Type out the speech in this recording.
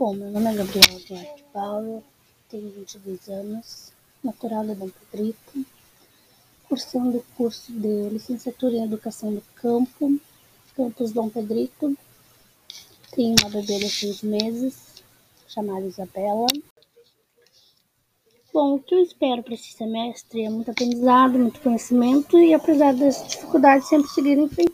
Bom, meu nome é Gabriela Duarte Paulo, tenho 22 anos, natural de Dom Pedrito, cursando o curso de licenciatura em Educação do Campo, campus Dom Pedrito. Tenho uma bebê de seis meses, chamada Isabela. Bom, o que eu espero para esse semestre é muito aprendizado, muito conhecimento e, apesar das dificuldades, sempre seguir em frente.